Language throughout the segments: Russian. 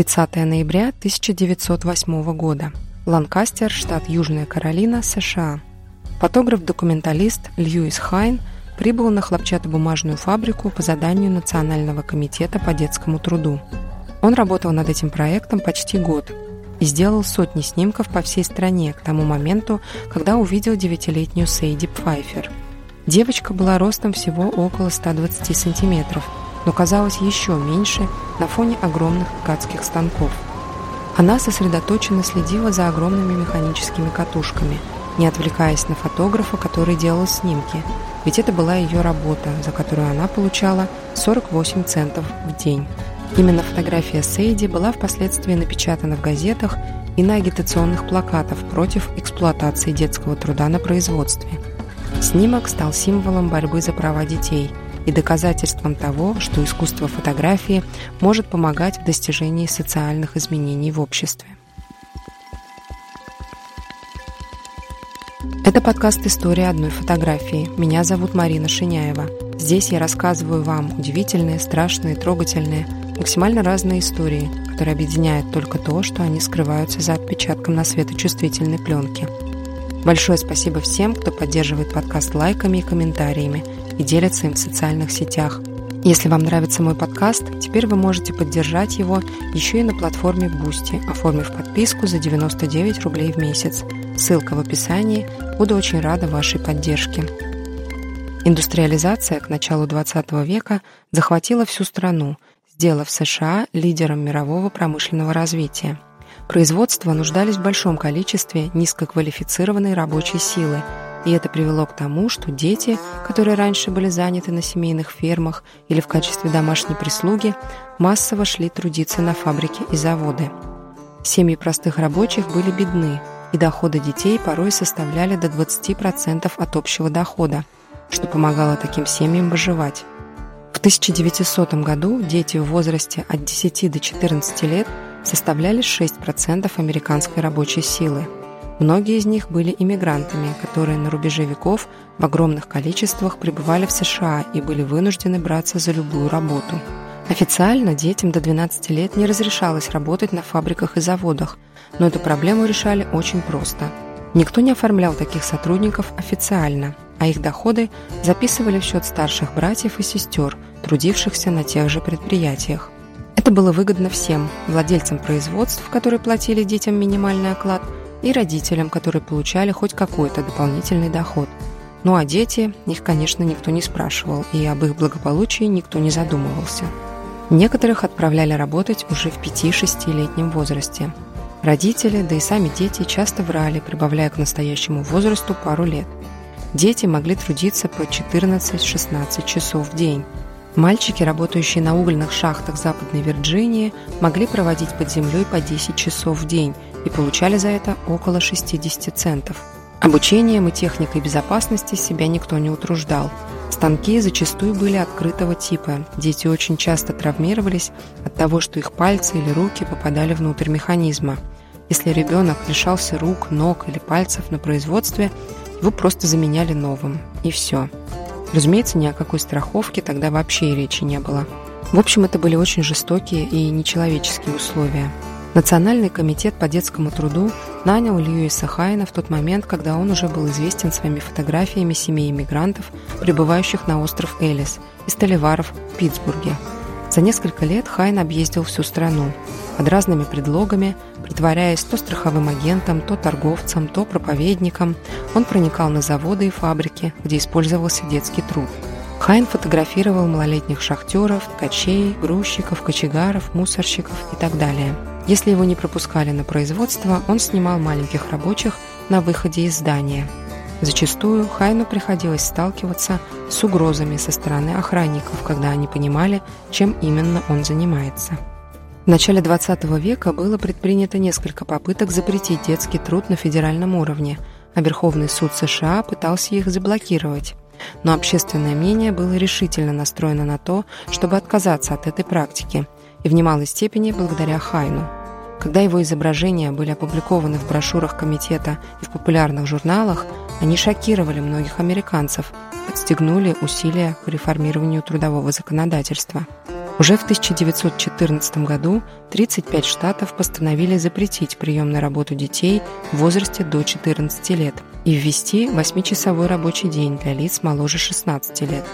30 ноября 1908 года. Ланкастер, штат Южная Каролина, США. Фотограф-документалист Льюис Хайн прибыл на хлопчатобумажную фабрику по заданию Национального комитета по детскому труду. Он работал над этим проектом почти год и сделал сотни снимков по всей стране к тому моменту, когда увидел девятилетнюю Сейди Пфайфер. Девочка была ростом всего около 120 сантиметров, но казалась еще меньше на фоне огромных ткацких станков. Она сосредоточенно следила за огромными механическими катушками, не отвлекаясь на фотографа, который делал снимки, ведь это была ее работа, за которую она получала 48 центов в день. Именно фотография Сейди была впоследствии напечатана в газетах и на агитационных плакатах против эксплуатации детского труда на производстве. Снимок стал символом борьбы за права детей и доказательством того, что искусство фотографии может помогать в достижении социальных изменений в обществе. Это подкаст «История одной фотографии». Меня зовут Марина Шиняева. Здесь я рассказываю вам удивительные, страшные, трогательные, максимально разные истории, которые объединяют только то, что они скрываются за отпечатком на светочувствительной пленке. Большое спасибо всем, кто поддерживает подкаст лайками и комментариями и делится им в социальных сетях. Если вам нравится мой подкаст, теперь вы можете поддержать его еще и на платформе Boosty, оформив подписку за 99 рублей в месяц. Ссылка в описании. Буду очень рада вашей поддержке. Индустриализация к началу XX века захватила всю страну, сделав США лидером мирового промышленного развития. Производства нуждались в большом количестве низкоквалифицированной рабочей силы, и это привело к тому, что дети, которые раньше были заняты на семейных фермах или в качестве домашней прислуги, массово шли трудиться на фабрики и заводы. Семьи простых рабочих были бедны, и доходы детей порой составляли до 20% от общего дохода, что помогало таким семьям выживать. В 1900 году дети в возрасте от 10 до 14 лет составляли 6% американской рабочей силы. Многие из них были иммигрантами, которые на рубеже веков в огромных количествах пребывали в США и были вынуждены браться за любую работу. Официально детям до 12 лет не разрешалось работать на фабриках и заводах, но эту проблему решали очень просто. Никто не оформлял таких сотрудников официально, а их доходы записывали в счет старших братьев и сестер, трудившихся на тех же предприятиях. Это было выгодно всем – владельцам производств, которые платили детям минимальный оклад, и родителям, которые получали хоть какой-то дополнительный доход. Ну а дети, их, конечно, никто не спрашивал, и об их благополучии никто не задумывался. Некоторых отправляли работать уже в 5-6-летнем возрасте. Родители, да и сами дети часто врали, прибавляя к настоящему возрасту пару лет – Дети могли трудиться по 14-16 часов в день. Мальчики, работающие на угольных шахтах Западной Вирджинии, могли проводить под землей по 10 часов в день и получали за это около 60 центов. Обучением и техникой безопасности себя никто не утруждал. Станки зачастую были открытого типа. Дети очень часто травмировались от того, что их пальцы или руки попадали внутрь механизма. Если ребенок лишался рук, ног или пальцев на производстве, его просто заменяли новым. И все. Разумеется, ни о какой страховке тогда вообще и речи не было. В общем, это были очень жестокие и нечеловеческие условия. Национальный комитет по детскому труду нанял Льюиса Хайна в тот момент, когда он уже был известен своими фотографиями семей иммигрантов, прибывающих на остров Элис, из Толиваров в Питтсбурге. За несколько лет Хайн объездил всю страну. Под разными предлогами, притворяясь то страховым агентом, то торговцем, то проповедником, он проникал на заводы и фабрики, где использовался детский труд. Хайн фотографировал малолетних шахтеров, ткачей, грузчиков, кочегаров, мусорщиков и так далее. Если его не пропускали на производство, он снимал маленьких рабочих на выходе из здания – Зачастую Хайну приходилось сталкиваться с угрозами со стороны охранников, когда они понимали, чем именно он занимается. В начале 20 века было предпринято несколько попыток запретить детский труд на федеральном уровне, а Верховный суд США пытался их заблокировать. Но общественное мнение было решительно настроено на то, чтобы отказаться от этой практики, и в немалой степени благодаря Хайну. Когда его изображения были опубликованы в брошюрах комитета и в популярных журналах, они шокировали многих американцев, подстегнули усилия по реформированию трудового законодательства. Уже в 1914 году 35 штатов постановили запретить прием на работу детей в возрасте до 14 лет и ввести 8-часовой рабочий день для лиц моложе 16 лет.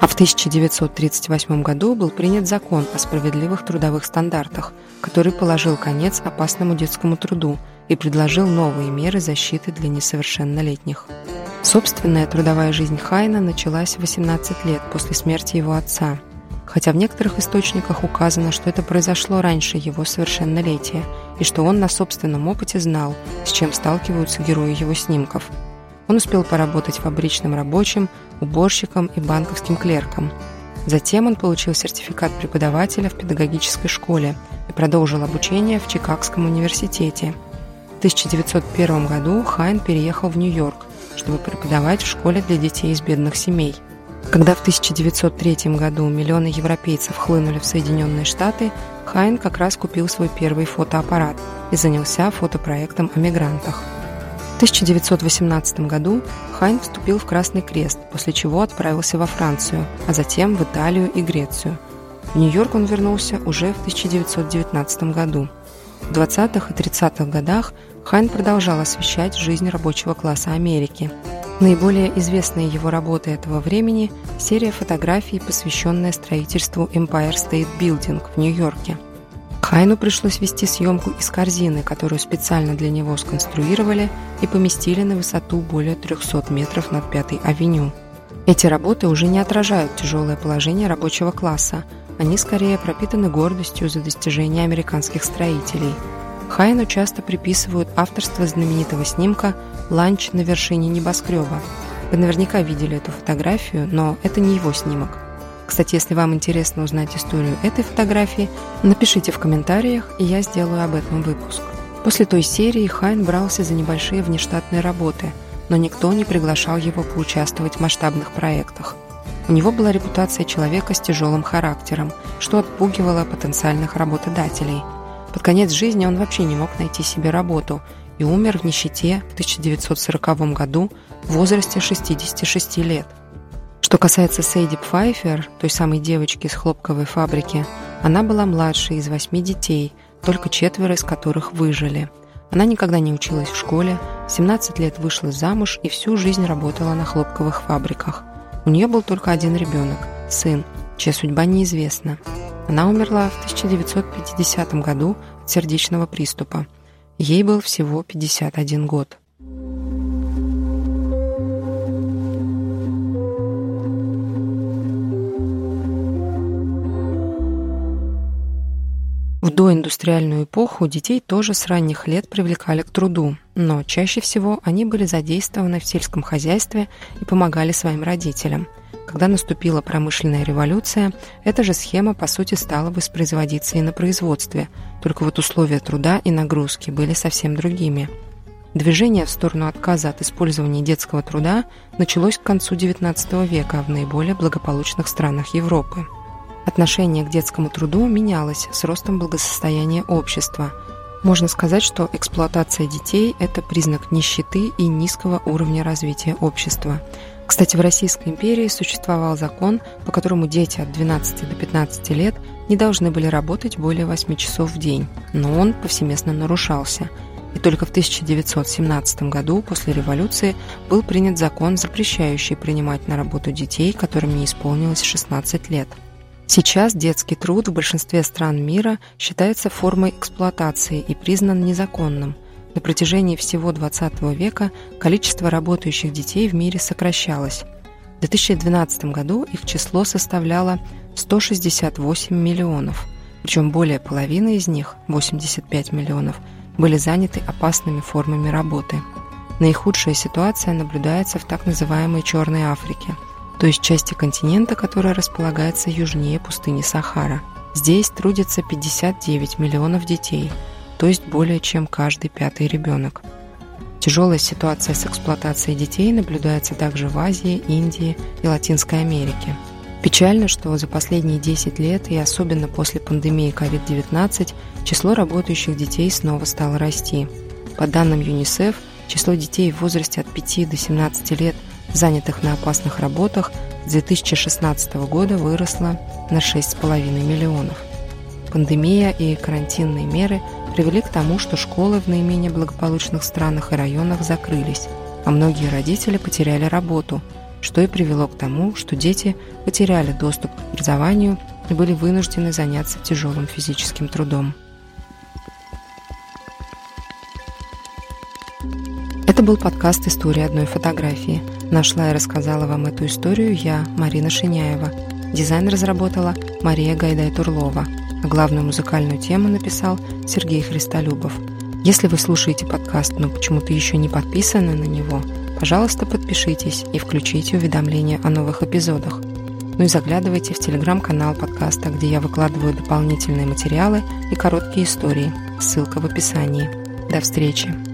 А в 1938 году был принят закон о справедливых трудовых стандартах, который положил конец опасному детскому труду и предложил новые меры защиты для несовершеннолетних. Собственная трудовая жизнь Хайна началась в 18 лет после смерти его отца – хотя в некоторых источниках указано, что это произошло раньше его совершеннолетия и что он на собственном опыте знал, с чем сталкиваются герои его снимков. Он успел поработать фабричным рабочим, уборщиком и банковским клерком. Затем он получил сертификат преподавателя в педагогической школе и продолжил обучение в Чикагском университете. В 1901 году Хайн переехал в Нью-Йорк, чтобы преподавать в школе для детей из бедных семей – когда в 1903 году миллионы европейцев хлынули в Соединенные Штаты, Хайн как раз купил свой первый фотоаппарат и занялся фотопроектом о мигрантах. В 1918 году Хайн вступил в Красный Крест, после чего отправился во Францию, а затем в Италию и Грецию. В Нью-Йорк он вернулся уже в 1919 году. В 20-х и 30-х годах Хайн продолжал освещать жизнь рабочего класса Америки – Наиболее известные его работы этого времени – серия фотографий, посвященная строительству Empire State Building в Нью-Йорке. Хайну пришлось вести съемку из корзины, которую специально для него сконструировали и поместили на высоту более 300 метров над Пятой авеню. Эти работы уже не отражают тяжелое положение рабочего класса, они скорее пропитаны гордостью за достижения американских строителей – Хайну часто приписывают авторство знаменитого снимка «Ланч на вершине небоскреба». Вы наверняка видели эту фотографию, но это не его снимок. Кстати, если вам интересно узнать историю этой фотографии, напишите в комментариях, и я сделаю об этом выпуск. После той серии Хайн брался за небольшие внештатные работы, но никто не приглашал его поучаствовать в масштабных проектах. У него была репутация человека с тяжелым характером, что отпугивало потенциальных работодателей – под конец жизни он вообще не мог найти себе работу и умер в нищете в 1940 году в возрасте 66 лет. Что касается Сейди Пфайфер, той самой девочки с хлопковой фабрики, она была младшей из восьми детей, только четверо из которых выжили. Она никогда не училась в школе, 17 лет вышла замуж и всю жизнь работала на хлопковых фабриках. У нее был только один ребенок – сын, чья судьба неизвестна. Она умерла в 1950 году от сердечного приступа. Ей был всего 51 год. В доиндустриальную эпоху детей тоже с ранних лет привлекали к труду, но чаще всего они были задействованы в сельском хозяйстве и помогали своим родителям – когда наступила промышленная революция, эта же схема, по сути, стала воспроизводиться и на производстве, только вот условия труда и нагрузки были совсем другими. Движение в сторону отказа от использования детского труда началось к концу XIX века в наиболее благополучных странах Европы. Отношение к детскому труду менялось с ростом благосостояния общества. Можно сказать, что эксплуатация детей – это признак нищеты и низкого уровня развития общества – кстати, в Российской империи существовал закон, по которому дети от 12 до 15 лет не должны были работать более 8 часов в день, но он повсеместно нарушался. И только в 1917 году, после революции, был принят закон, запрещающий принимать на работу детей, которым не исполнилось 16 лет. Сейчас детский труд в большинстве стран мира считается формой эксплуатации и признан незаконным – на протяжении всего XX века количество работающих детей в мире сокращалось. В 2012 году их число составляло 168 миллионов, причем более половины из них, 85 миллионов, были заняты опасными формами работы. Наихудшая ситуация наблюдается в так называемой Черной Африке, то есть части континента, которая располагается южнее пустыни Сахара. Здесь трудится 59 миллионов детей – то есть более чем каждый пятый ребенок. Тяжелая ситуация с эксплуатацией детей наблюдается также в Азии, Индии и Латинской Америке. Печально, что за последние 10 лет и особенно после пандемии COVID-19 число работающих детей снова стало расти. По данным ЮНИСЕФ, число детей в возрасте от 5 до 17 лет, занятых на опасных работах, с 2016 года выросла на 6,5 миллионов. Пандемия и карантинные меры привели к тому, что школы в наименее благополучных странах и районах закрылись, а многие родители потеряли работу, что и привело к тому, что дети потеряли доступ к образованию и были вынуждены заняться тяжелым физическим трудом. Это был подкаст «История одной фотографии». Нашла и рассказала вам эту историю я, Марина Шиняева. Дизайн разработала Мария Гайдай-Турлова, а главную музыкальную тему написал Сергей Христолюбов. Если вы слушаете подкаст, но почему-то еще не подписаны на него, пожалуйста, подпишитесь и включите уведомления о новых эпизодах. Ну и заглядывайте в телеграм-канал подкаста, где я выкладываю дополнительные материалы и короткие истории. Ссылка в описании. До встречи!